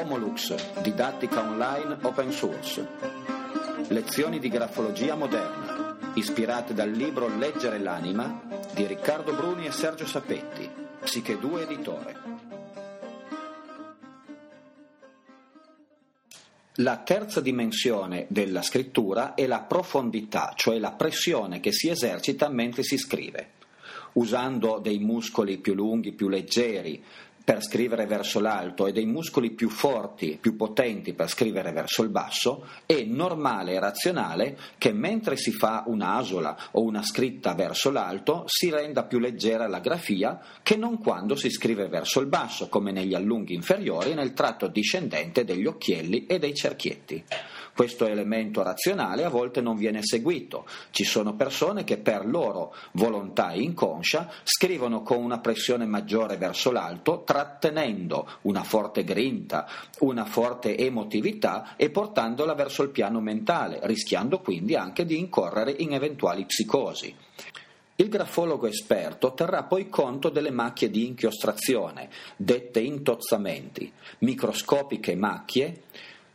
Homolux, didattica online open source. Lezioni di grafologia moderna, ispirate dal libro Leggere l'anima di Riccardo Bruni e Sergio Sapetti, Psiche 2 editore. La terza dimensione della scrittura è la profondità, cioè la pressione che si esercita mentre si scrive usando dei muscoli più lunghi, più leggeri, per scrivere verso l'alto e dei muscoli più forti, più potenti per scrivere verso il basso, è normale e razionale che mentre si fa un'asola o una scritta verso l'alto si renda più leggera la grafia che non quando si scrive verso il basso, come negli allunghi inferiori e nel tratto discendente degli occhielli e dei cerchietti. Questo elemento razionale a volte non viene seguito. Ci sono persone che per loro volontà inconscia scrivono con una pressione maggiore verso l'alto, trattenendo una forte grinta, una forte emotività e portandola verso il piano mentale, rischiando quindi anche di incorrere in eventuali psicosi. Il grafologo esperto terrà poi conto delle macchie di inchiostrazione, dette intozzamenti, microscopiche macchie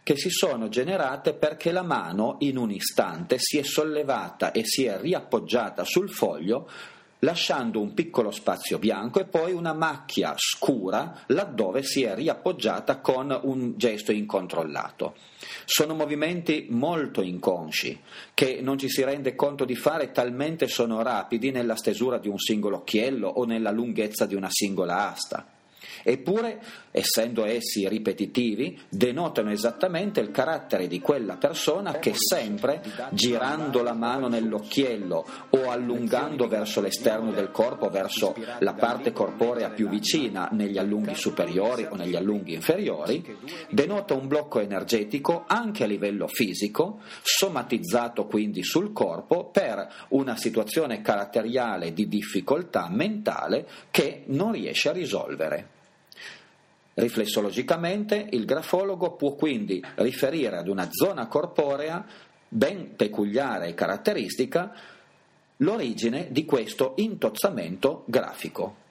che si sono generate perché la mano in un istante si è sollevata e si è riappoggiata sul foglio lasciando un piccolo spazio bianco e poi una macchia scura laddove si è riappoggiata con un gesto incontrollato. Sono movimenti molto inconsci che non ci si rende conto di fare talmente sono rapidi nella stesura di un singolo occhiello o nella lunghezza di una singola asta. Eppure, essendo essi ripetitivi, denotano esattamente il carattere di quella persona che sempre, girando la mano nell'occhiello o allungando verso l'esterno del corpo, verso la parte corporea più vicina, negli allunghi superiori o negli allunghi inferiori, denota un blocco energetico anche a livello fisico, somatizzato quindi sul corpo per una situazione caratteriale di difficoltà mentale che non riesce a risolvere. Riflessologicamente il grafologo può quindi riferire ad una zona corporea ben peculiare e caratteristica l'origine di questo intozzamento grafico.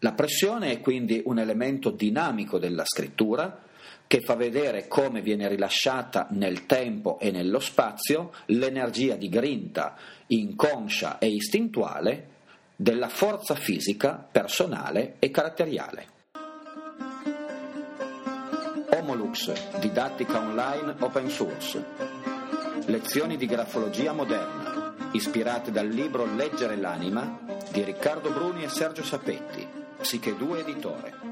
La pressione è quindi un elemento dinamico della scrittura che fa vedere come viene rilasciata nel tempo e nello spazio l'energia di grinta inconscia e istintuale della forza fisica personale e caratteriale. Homolux, didattica online open source. Lezioni di grafologia moderna, ispirate dal libro Leggere l'anima di Riccardo Bruni e Sergio Sapetti, Psiche 2 editore.